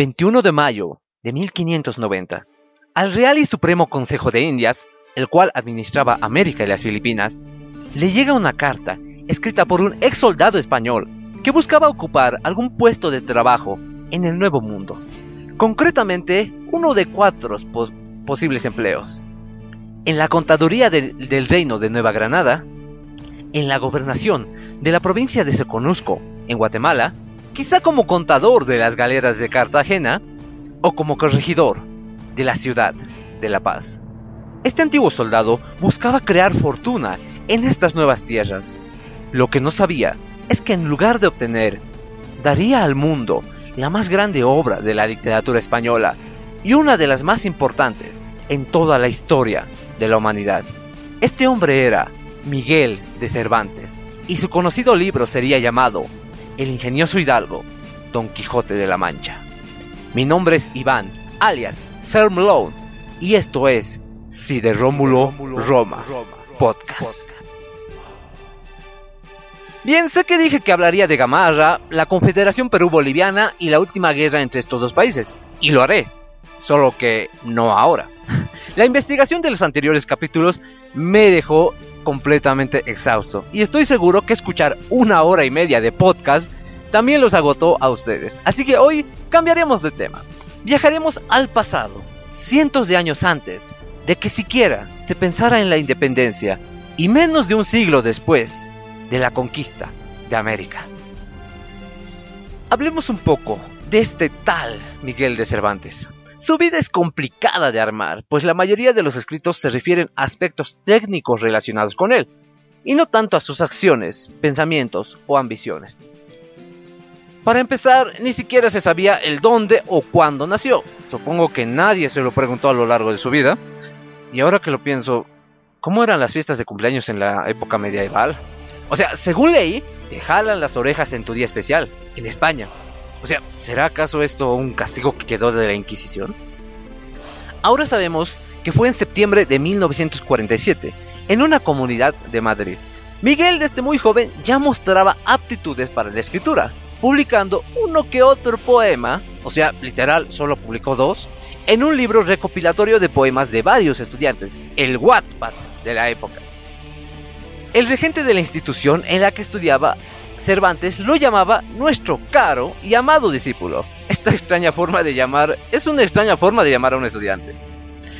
21 de mayo de 1590, al Real y Supremo Consejo de Indias, el cual administraba América y las Filipinas, le llega una carta escrita por un ex soldado español que buscaba ocupar algún puesto de trabajo en el Nuevo Mundo, concretamente uno de cuatro posibles empleos. En la contaduría del, Reino de Nueva Granada, en la gobernación de la provincia de Soconusco, en Guatemala, quizá como contador de las galeras de Cartagena o como corregidor de la ciudad de La Paz. Este antiguo soldado buscaba crear fortuna en estas nuevas tierras. Lo que no sabía es que en lugar de obtener, daría al mundo la más grande obra de la literatura española y una de las más importantes en toda la historia de la humanidad. Este hombre era Miguel de Cervantes y su conocido libro sería llamado El ingenioso hidalgo, Don Quijote de la Mancha. Mi nombre es Iván, alias Sir Malone, y esto es Si de Rómulo Roma Podcast. Bien, sé que dije que hablaría de Gamarra, la Confederación Perú-Boliviana y la última guerra entre estos dos países, y lo haré, solo que no ahora. La investigación de los anteriores capítulos me dejó completamente exhausto, y estoy seguro que escuchar una hora y media de podcast también los agotó a ustedes. Así que hoy cambiaremos de tema. Viajaremos al pasado, cientos de años antes de que siquiera se pensara en la independencia y menos de un siglo después de la conquista de América. Hablemos un poco de este tal Miguel de Cervantes. Su vida es complicada de armar, pues la mayoría de los escritos se refieren a aspectos técnicos relacionados con él, y no tanto a sus acciones, pensamientos o ambiciones. Para empezar, ni siquiera se sabía el dónde o cuándo nació. Supongo que nadie se lo preguntó a lo largo de su vida. Y ahora que lo pienso, ¿cómo eran las fiestas de cumpleaños en la época medieval? O sea, según leí, te jalan las orejas en tu día especial, en España. O sea, ¿será acaso esto un castigo que quedó de la Inquisición? Ahora sabemos que fue en septiembre de 1947, en una comunidad de Madrid. Miguel desde muy joven ya mostraba aptitudes para la escritura, publicando uno que otro poema, o sea, literal, solo publicó dos, en un libro recopilatorio de poemas de varios estudiantes, el Wattpad de la época. El regente de la institución en la que estudiaba Cervantes lo llamaba nuestro caro y amado discípulo. Esta extraña forma de llamar es una extraña forma de llamar a un estudiante.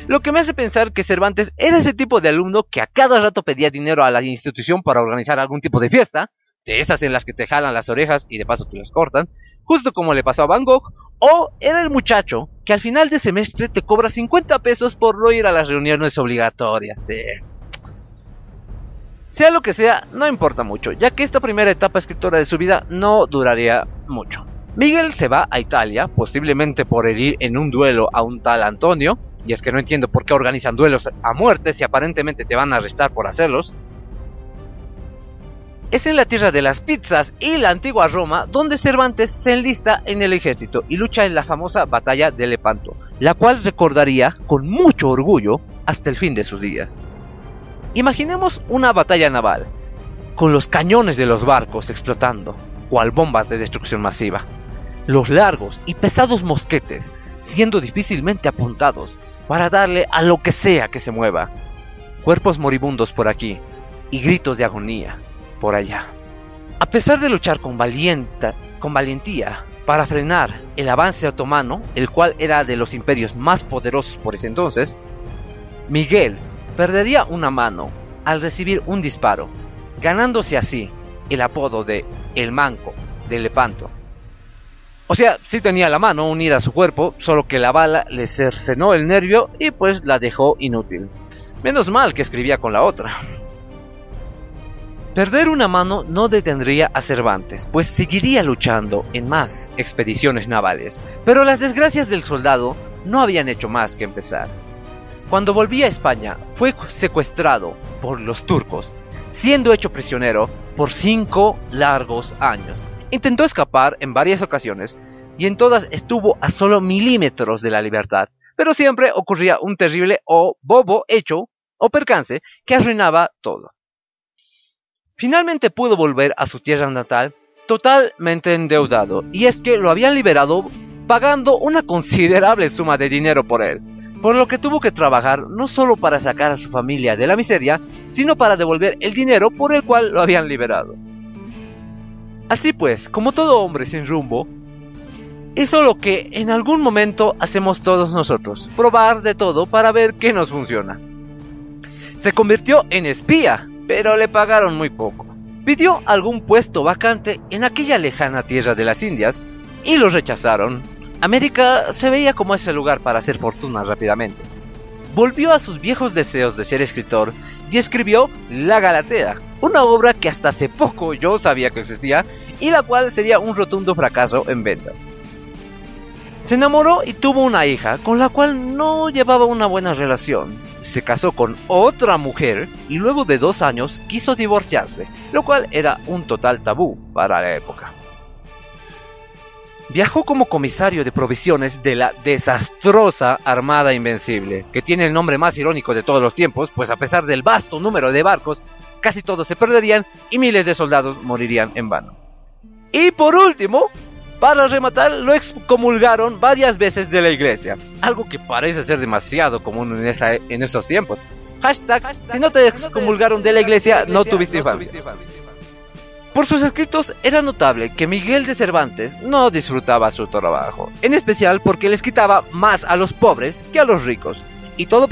Lo que me hace pensar que Cervantes era ese tipo de alumno que a cada rato pedía dinero a la institución para organizar algún tipo de fiesta, de esas en las que te jalan las orejas y de paso te las cortan, justo como le pasó a Van Gogh, o era el muchacho que al final de semestre te cobra 50 pesos por no ir a las reuniones obligatorias. Sea lo que sea, no importa mucho, ya que esta primera etapa escritora de su vida no duraría mucho. Miguel se va a Italia, posiblemente por herir en un duelo a un tal Antonio, y es que no entiendo por qué organizan duelos a muerte si aparentemente te van a arrestar por hacerlos, es en la tierra de las pizzas y la antigua Roma donde Cervantes se enlista en el ejército y lucha en la famosa batalla de Lepanto, la cual recordaría con mucho orgullo hasta el fin de sus días. Imaginemos una batalla naval, con los cañones de los barcos explotando, cual bombas de destrucción masiva, los largos y pesados mosquetes siendo difícilmente apuntados para darle a lo que sea que se mueva, cuerpos moribundos por aquí y gritos de agonía por allá. A pesar de luchar con, con valentía para frenar el avance otomano, el cual era de los imperios más poderosos por ese entonces, Miguel perdería una mano al recibir un disparo, ganándose así el apodo de El Manco de Lepanto. O sea, sí tenía la mano unida a su cuerpo, solo que la bala le cercenó el nervio y pues la dejó inútil. Menos mal que escribía con la otra. Perder una mano no detendría a Cervantes, pues seguiría luchando en más expediciones navales, pero las desgracias del soldado no habían hecho más que empezar. Cuando volvía a España, fue secuestrado por los turcos, siendo hecho prisionero por cinco largos años. Intentó escapar en varias ocasiones y en todas estuvo a solo milímetros de la libertad, pero siempre ocurría un terrible o bobo hecho o percance que arruinaba todo. Finalmente pudo volver a su tierra natal totalmente endeudado, y es que lo habían liberado pagando una considerable suma de dinero por él, por lo que tuvo que trabajar no solo para sacar a su familia de la miseria, sino para devolver el dinero por el cual lo habían liberado. Así pues, como todo hombre sin rumbo, hizo lo que en algún momento hacemos todos nosotros, probar de todo para ver qué nos funciona. Se convirtió en espía, pero le pagaron muy poco. Pidió algún puesto vacante en aquella lejana tierra de las Indias y lo rechazaron. América se veía como ese lugar para hacer fortuna rápidamente. Volvió a sus viejos deseos de ser escritor y escribió La Galatea, una obra que hasta hace poco yo sabía que existía y la cual sería un rotundo fracaso en ventas. Se enamoró y tuvo una hija con la cual no llevaba una buena relación. Se casó con otra mujer y luego de dos años quiso divorciarse, lo cual era un total tabú para la época. Viajó como comisario de provisiones de la desastrosa Armada Invencible, que tiene el nombre más irónico de todos los tiempos, pues a pesar del vasto número de barcos, casi todos se perderían y miles de soldados morirían en vano. Y por último, para rematar, lo excomulgaron varias veces de la iglesia, algo que parece ser demasiado común en, en estos tiempos. Hashtag, si no te excomulgaron de la iglesia, no tuviste infancia. Por sus escritos era notable que Miguel de Cervantes no disfrutaba su trabajo, en especial porque les quitaba más a los pobres que a los ricos, y todo,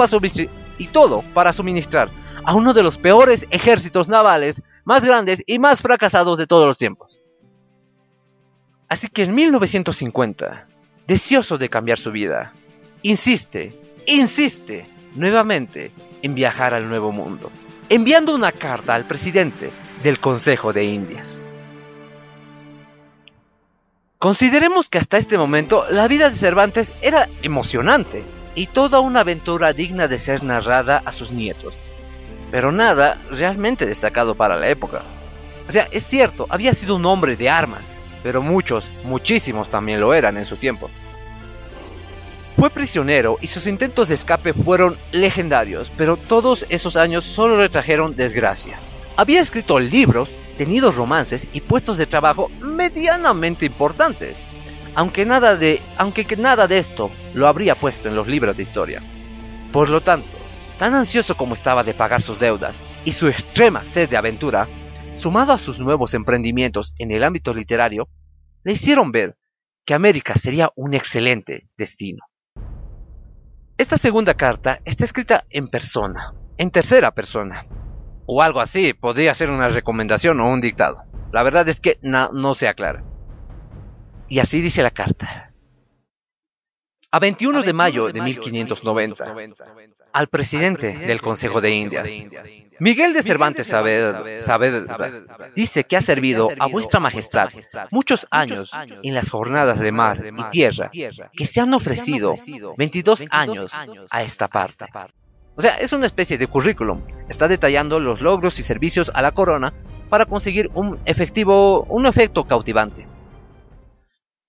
y todo para suministrar a uno de los peores ejércitos navales más grandes y más fracasados de todos los tiempos. Así que en 1950, deseoso de cambiar su vida, insiste, insiste nuevamente en viajar al Nuevo Mundo, enviando una carta al presidente del Consejo de Indias. Consideremos que hasta este momento la vida de Cervantes era emocionante y toda una aventura digna de ser narrada a sus nietos, pero nada realmente destacado para la época. O sea, es cierto, había sido un hombre de armas, pero muchos, muchísimos también lo eran en su tiempo. Fue prisionero y sus intentos de escape fueron legendarios, pero todos esos años solo le trajeron desgracia. Había escrito libros, tenido romances y puestos de trabajo medianamente importantes, aunque nada de, aunque nada de esto lo habría puesto en los libros de historia. Por lo tanto, tan ansioso como estaba de pagar sus deudas y su extrema sed de aventura, sumado a sus nuevos emprendimientos en el ámbito literario, le hicieron ver que América sería un excelente destino. Esta segunda carta está escrita en persona, en tercera persona, o algo así, podría ser una recomendación o un dictado. La verdad es que no se aclara. Y así dice la carta. A 21 de mayo de 1590, al presidente del Consejo de Indias. Miguel de Cervantes Saavedra dice que ha servido a vuestra majestad muchos años en las jornadas de mar y tierra que se han ofrecido 22 años a esta parte. O sea, es una especie de currículum. Está detallando los logros y servicios a la corona para conseguir un efectivo, un efecto cautivante.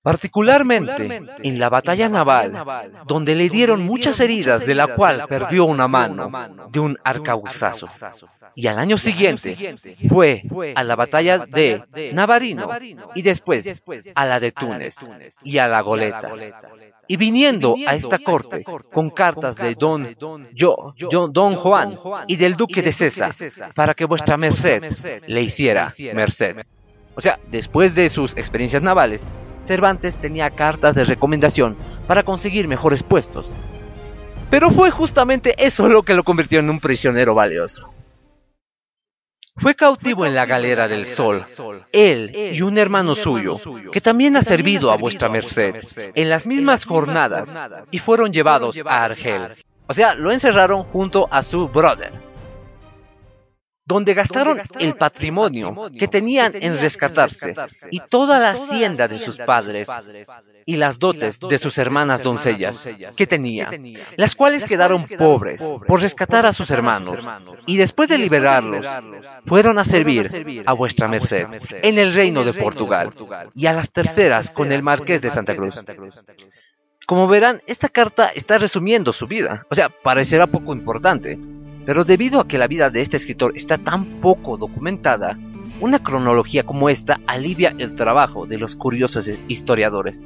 Particularmente en la batalla naval, donde le dieron muchas heridas de la cual perdió una mano de un arcabuzazo. Y al año siguiente fue a la batalla de Navarino y después a la de Túnez y a la Goleta. Y viniendo a esta corte con cartas de don, yo, don Juan y del duque de César para que vuestra merced le hiciera merced. O sea, después de sus experiencias navales, Cervantes tenía cartas de recomendación para conseguir mejores puestos. Pero fue justamente eso lo que lo convirtió en un prisionero valioso. Fue cautivo en la galera del sol, él y un hermano suyo, que también ha servido a vuestra merced, en las mismas jornadas, y fueron llevados a Argel. O sea, lo encerraron junto a su brother, donde gastaron el patrimonio que tenían en rescatarse. y toda la hacienda de sus padres y las dotes de sus hermanas doncellas que tenía, las cuales quedaron pobres por rescatar a sus hermanos. y después de liberarlos fueron a servir a vuestra merced en el reino de Portugal y a las terceras con el marqués de Santa Cruz. Como verán, esta carta está resumiendo su vida, o sea, parecerá poco importante, pero debido a que la vida de este escritor está tan poco documentada, una cronología como esta alivia el trabajo de los curiosos historiadores.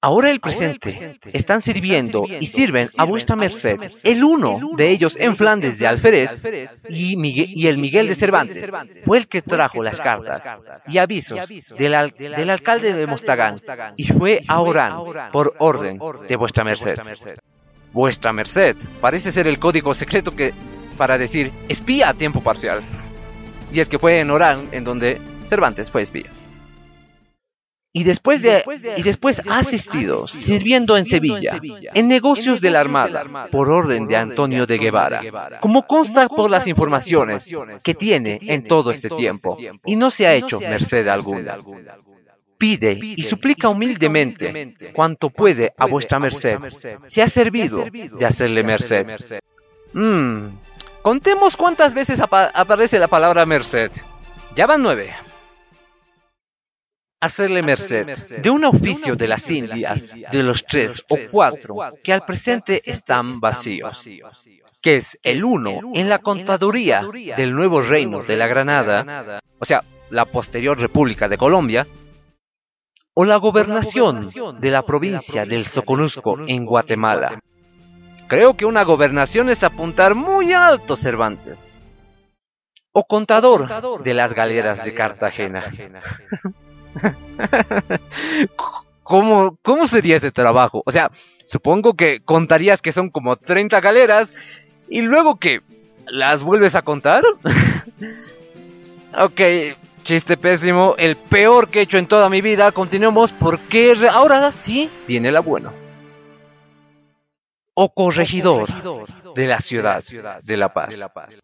Ahora el presente están sirviendo y sirven a vuestra merced el uno de ellos en Flandes de Alférez y, el Miguel de Cervantes fue el que trajo las cartas y avisos del, alcalde de Mostagán y fue a Orán por orden de vuestra merced. Vuestra merced. Parece ser el código secreto que para decir espía a tiempo parcial. Y es que fue en Orán en donde Cervantes fue espía. Y después, de, y después ha asistido, sirviendo en Sevilla, en negocios de la Armada, por orden de Antonio de Guevara, como consta por las informaciones que tiene en todo este tiempo, y no se ha hecho merced alguna. Pide y suplica humildemente cuanto puede a vuestra merced, se ha servido de hacerle merced. Mm, contemos cuántas veces aparece la palabra merced. Ya van nueve. Hacerle merced de un oficio de las Indias, de los tres o cuatro que al presente están vacíos, que es el uno en la contaduría del nuevo reino de la Granada, o sea, la posterior República de Colombia, o la gobernación de la provincia del Soconusco en Guatemala. Creo que una gobernación es apuntar muy alto, Cervantes. O contador de las galeras de Cartagena. ¿Cómo, ¿Cómo sería ese trabajo? O sea, supongo que contarías que son como 30 galeras y luego que las vuelves a contar. ok, chiste pésimo, el peor que he hecho en toda mi vida. Continuemos porque ahora sí viene la buena. O corregidor de la ciudad de La Paz.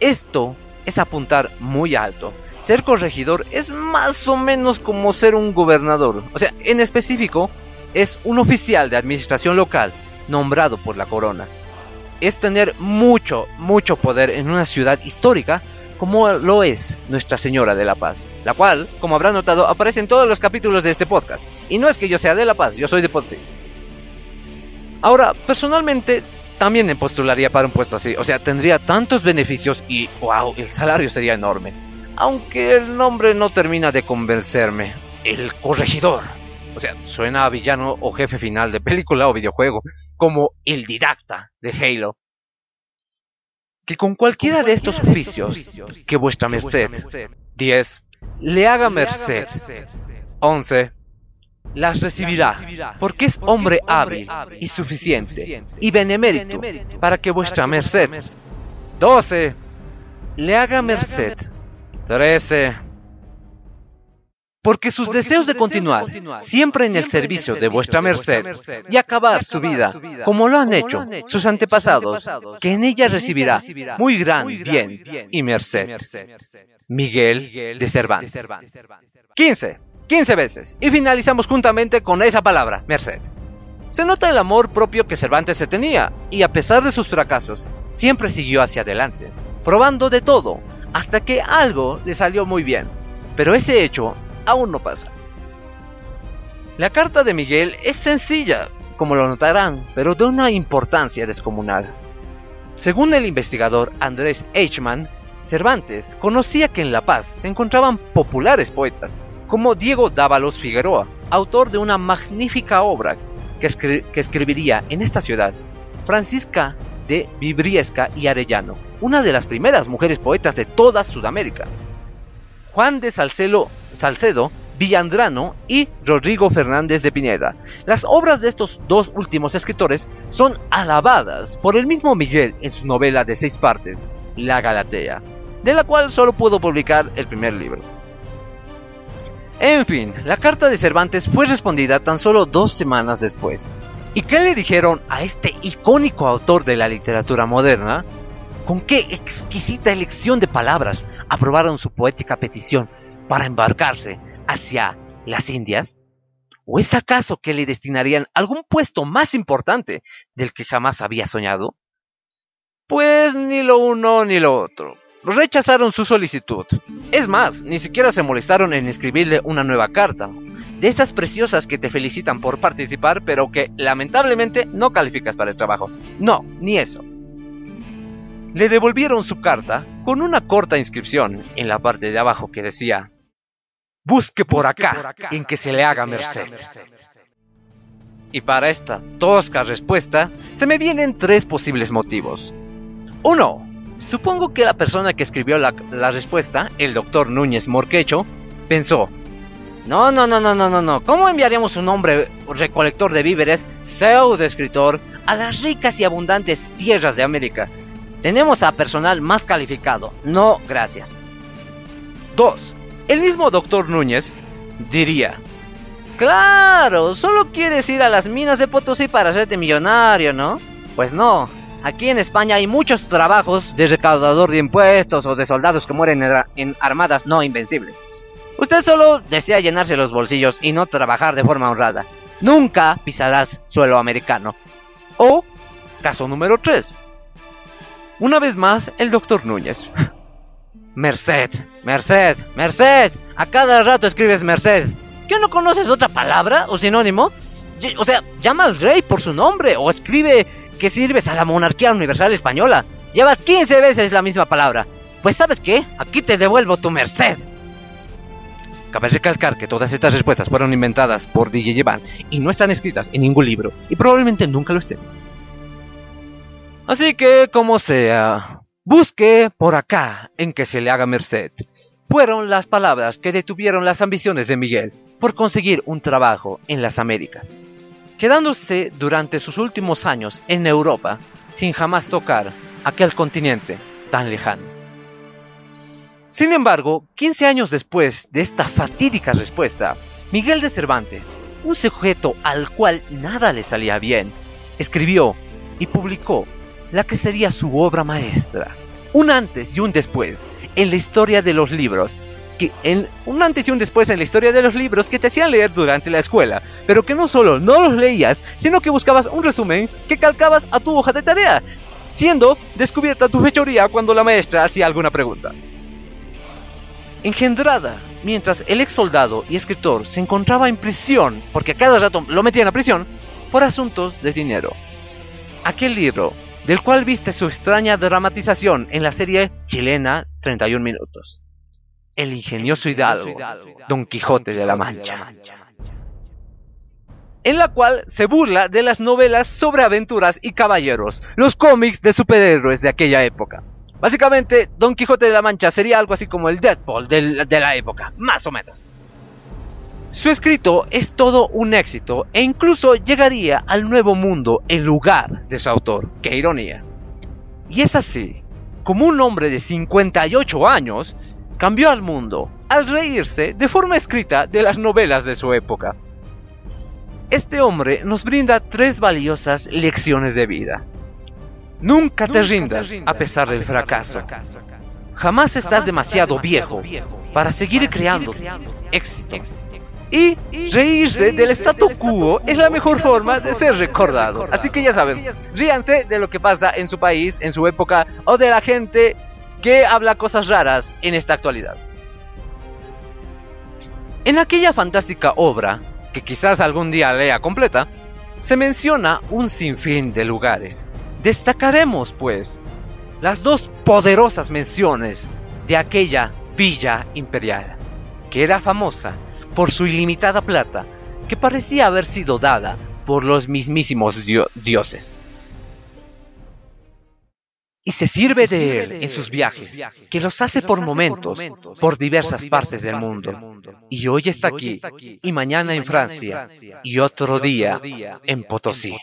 Esto es apuntar muy alto ser corregidor es más o menos como ser un gobernador. O sea, en específico, es un oficial de administración local nombrado por la corona. Es tener mucho, mucho poder en una ciudad histórica como lo es Nuestra Señora de la Paz, la cual, como habrán notado, aparece en todos los capítulos de este podcast. Y no es que yo sea de La Paz, yo soy de Potosí. Ahora, personalmente, también me postularía para un puesto así. O sea, tendría tantos beneficios y, wow, el salario sería enorme aunque el nombre no termina de convencerme. El corregidor. O sea, suena a villano o jefe final de película o videojuego, como el didacta de Halo. Que con cualquiera de estos oficios que vuestra merced, 10, le haga merced, 11, las recibirá, porque es hombre hábil y suficiente y benemérito para que vuestra merced, 12, le haga merced. 13. Porque sus deseos de continuar siempre en el servicio de vuestra merced y acabar su vida como lo han hecho sus antepasados, que en ella recibirá muy gran bien y merced. Miguel de Cervantes. 15. 15 veces. Y finalizamos juntamente con esa palabra, merced. Se nota el amor propio que Cervantes se tenía, y a pesar de sus fracasos, siempre siguió hacia adelante, probando de todo, hasta que algo le salió muy bien. Pero ese hecho aún no pasa. La carta de Miguel es sencilla, como lo notarán, pero de una importancia descomunal. Según el investigador Andrés Eichmann, Cervantes conocía que en La Paz se encontraban populares poetas, como Diego Dávalos Figueroa, autor de una magnífica obra que, escribiría en esta ciudad, Francisca de Vibriesca y Arellano, una de las primeras mujeres poetas de toda Sudamérica. Juan de Salcedo, Salcedo Villandrano y Rodrigo Fernández de Pineda. Las obras de estos dos últimos escritores son alabadas por el mismo Miguel en su novela de seis partes, La Galatea, de la cual solo pudo publicar el primer libro. En fin, la carta de Cervantes fue respondida tan solo dos semanas después, ¿Y qué le dijeron a este icónico autor de la literatura moderna? ¿Con qué exquisita elección de palabras aprobaron su poética petición para embarcarse hacia las Indias? ¿O es acaso que le destinarían algún puesto más importante del que jamás había soñado? Pues ni lo uno ni lo otro rechazaron su solicitud. Es más, ni siquiera se molestaron en escribirle una nueva carta, de esas preciosas que te felicitan por participar, pero que lamentablemente no calificas para el trabajo. No, ni eso. Le devolvieron su carta con una corta inscripción en la parte de abajo que decía, Busque por, acá, en que se le haga merced. Y para esta tosca respuesta, se me vienen tres posibles motivos. 1. Supongo que la persona que escribió la, respuesta, el doctor Núñez Morquecho, pensó, no, no, no, no, no, no, no. ¿Cómo enviaremos un hombre recolector de víveres, pseudo escritor, a las ricas y abundantes tierras de América? Tenemos a personal más calificado. No, gracias. 2. El mismo doctor Núñez diría, Claro, solo quieres ir a las minas de Potosí para hacerte millonario, ¿no? Pues no. Aquí en España hay muchos trabajos de recaudador de impuestos o de soldados que mueren en armadas no invencibles. Usted solo desea llenarse los bolsillos y no trabajar de forma honrada. Nunca pisarás suelo americano. O, caso número 3. Una vez más, el doctor Núñez. Merced, Merced, Merced. A cada rato escribes Merced. ¿Qué no conoces otra palabra o sinónimo? O sea, llama al rey por su nombre o escribe que sirves a la monarquía universal española. Llevas 15 veces la misma palabra. Pues sabes qué, aquí te devuelvo tu merced. Cabe recalcar que todas estas respuestas fueron inventadas por DJ y no están escritas en ningún libro y probablemente nunca lo estén. Así que, como sea, busque por acá en que se le haga merced. Fueron las palabras que detuvieron las ambiciones de Miguel por conseguir un trabajo en las Américas, quedándose durante sus últimos años en Europa sin jamás tocar aquel continente tan lejano. Sin embargo, 15 años después de esta fatídica respuesta, Miguel de Cervantes, un sujeto al cual nada le salía bien, escribió y publicó la que sería su obra maestra, un antes y un después en la historia de los libros. Que en, un antes y un después en la historia de los libros que te hacían leer durante la escuela, pero que no solo no los leías, sino que buscabas un resumen que calcabas a tu hoja de tarea, siendo descubierta tu fechoría cuando la maestra hacía alguna pregunta. Engendrada mientras el ex soldado y escritor se encontraba en prisión, porque a cada rato lo metían a prisión, por asuntos de dinero. Aquel libro del cual viste su extraña dramatización en la serie chilena 31 minutos. El ingenioso hidalgo, Don Quijote de la Mancha. En la cual se burla de las novelas sobre aventuras y caballeros, los cómics de superhéroes de aquella época. Básicamente, Don Quijote de la Mancha sería algo así como el Deadpool de la época, más o menos. Su escrito es todo un éxito e incluso llegaría al nuevo mundo en lugar de su autor. ¡Qué ironía! Y es así, como un hombre de 58 años, cambió al mundo al reírse de forma escrita de las novelas de su época. Este hombre nos brinda tres valiosas lecciones de vida. Nunca te rindas a pesar del fracaso. Jamás estás demasiado viejo para seguir creando éxito y reírse del statu quo es la mejor forma de ser recordado. Así que ya saben, ríanse de lo que pasa en su país, en su época, o de la gente que habla cosas raras en esta actualidad. En aquella fantástica obra, que quizás algún día lea completa, se menciona un sinfín de lugares. Destacaremos, pues, las dos poderosas menciones de aquella villa imperial, que era famosa por su ilimitada plata, que parecía haber sido dada por los mismísimos dioses. Y se sirve de él en sus viajes, que los hace por momentos, por diversas partes del mundo. Y hoy está aquí, y mañana en Francia, y otro día en Potosí.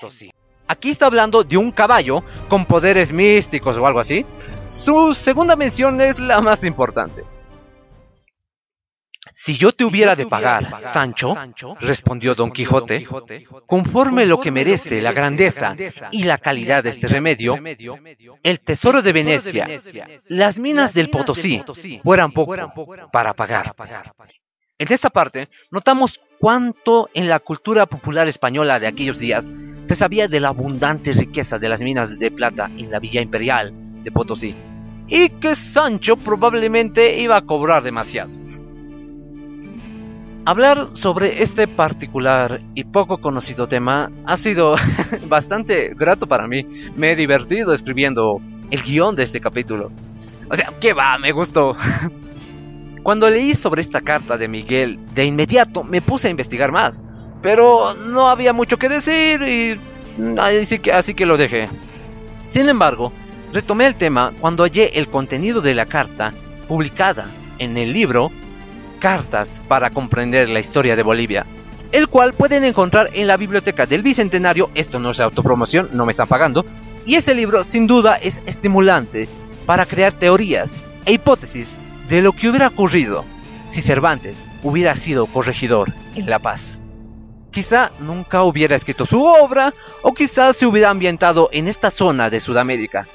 Aquí está hablando de un caballo con poderes místicos o algo así. Su segunda mención es la más importante. Si yo te hubiera de pagar, Sancho, respondió don Quijote, conforme lo que merece la grandeza y la calidad de este remedio, el tesoro de Venecia, las minas del Potosí, fueran poco para pagar. En esta parte, notamos cuánto en la cultura popular española de aquellos días se sabía de la abundante riqueza de las minas de plata en la villa imperial de Potosí, y que Sancho probablemente iba a cobrar demasiado. Hablar sobre este particular y poco conocido tema ha sido bastante grato para mí. Me he divertido escribiendo el guion de este capítulo. O sea, ¿qué va? Me gustó. Cuando leí sobre esta carta de Miguel, de inmediato me puse a investigar más. pero no había mucho que decir y así que, así que lo dejé. Sin embargo, retomé el tema cuando hallé el contenido de la carta publicada en el libro Cartas para comprender la historia de Bolivia, el cual pueden encontrar en la biblioteca del Bicentenario, esto no es autopromoción, no me están pagando, y ese libro sin duda es estimulante para crear teorías e hipótesis de lo que hubiera ocurrido si Cervantes hubiera sido corregidor en La Paz. Quizá nunca hubiera escrito su obra o quizás se hubiera ambientado en esta zona de Sudamérica.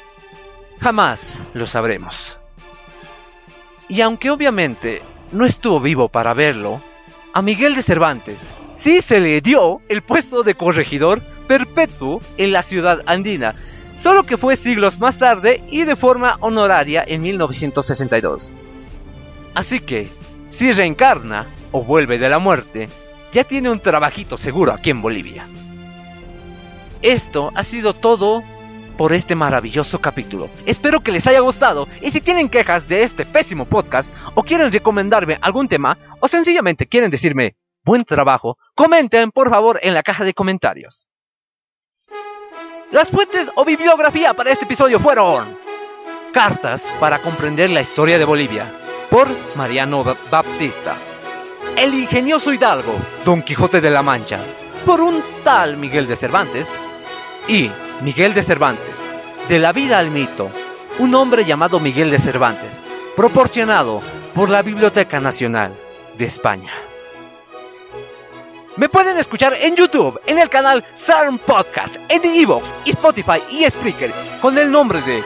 Jamás lo sabremos. Y aunque obviamente no estuvo vivo para verlo, a Miguel de Cervantes sí se le dio el puesto de corregidor perpetuo en la ciudad andina, solo que fue siglos más tarde y de forma honoraria en 1962. Así que, si reencarna o vuelve de la muerte, ya tiene un trabajito seguro aquí en Bolivia. Esto ha sido todo por este maravilloso capítulo. Espero que les haya gustado y si tienen quejas de este pésimo podcast o quieren recomendarme algún tema o sencillamente quieren decirme buen trabajo, comenten por favor en la caja de comentarios. Las fuentes o bibliografía para este episodio fueron Cartas para comprender la historia de Bolivia por Mariano Baptista. El ingenioso hidalgo, Don Quijote de la Mancha, por un tal Miguel de Cervantes, y Miguel de Cervantes, de la vida al mito, un hombre llamado Miguel de Cervantes, proporcionado por la Biblioteca Nacional de España. Me pueden escuchar en YouTube, en el canal Sarm Podcast, en Evox, Spotify y Spreaker, con el nombre de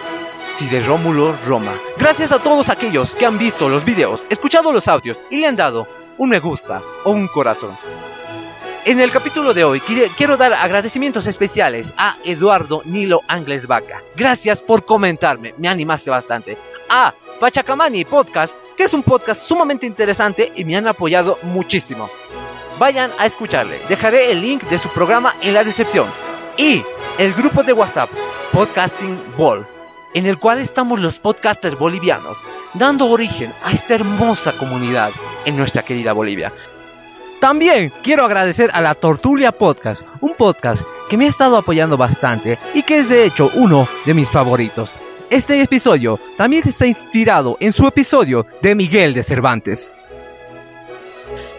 Si de Rómulo Roma. Gracias a todos aquellos que han visto los videos, escuchado los audios y le han dado un me gusta o un corazón. En el capítulo de hoy quiero dar agradecimientos especiales a Eduardo Nilo Angles Vaca. Gracias por comentarme, me animaste bastante. A Pachacamani Podcast, que es un podcast sumamente interesante y me han apoyado muchísimo. Vayan a escucharle, dejaré el link de su programa en la descripción. Y el grupo de WhatsApp, Podcasting Ball en el cual estamos los podcasters bolivianos, dando origen a esta hermosa comunidad en nuestra querida Bolivia. También quiero agradecer a la Tortulia Podcast, un podcast que me ha estado apoyando bastante y que es de hecho uno de mis favoritos. Este episodio también está inspirado en su episodio de Miguel de Cervantes.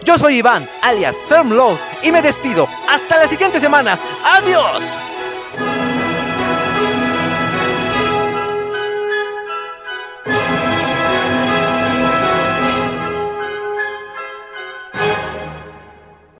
Yo soy Iván, alias Sermlo, y me despido. Hasta la siguiente semana. ¡Adiós!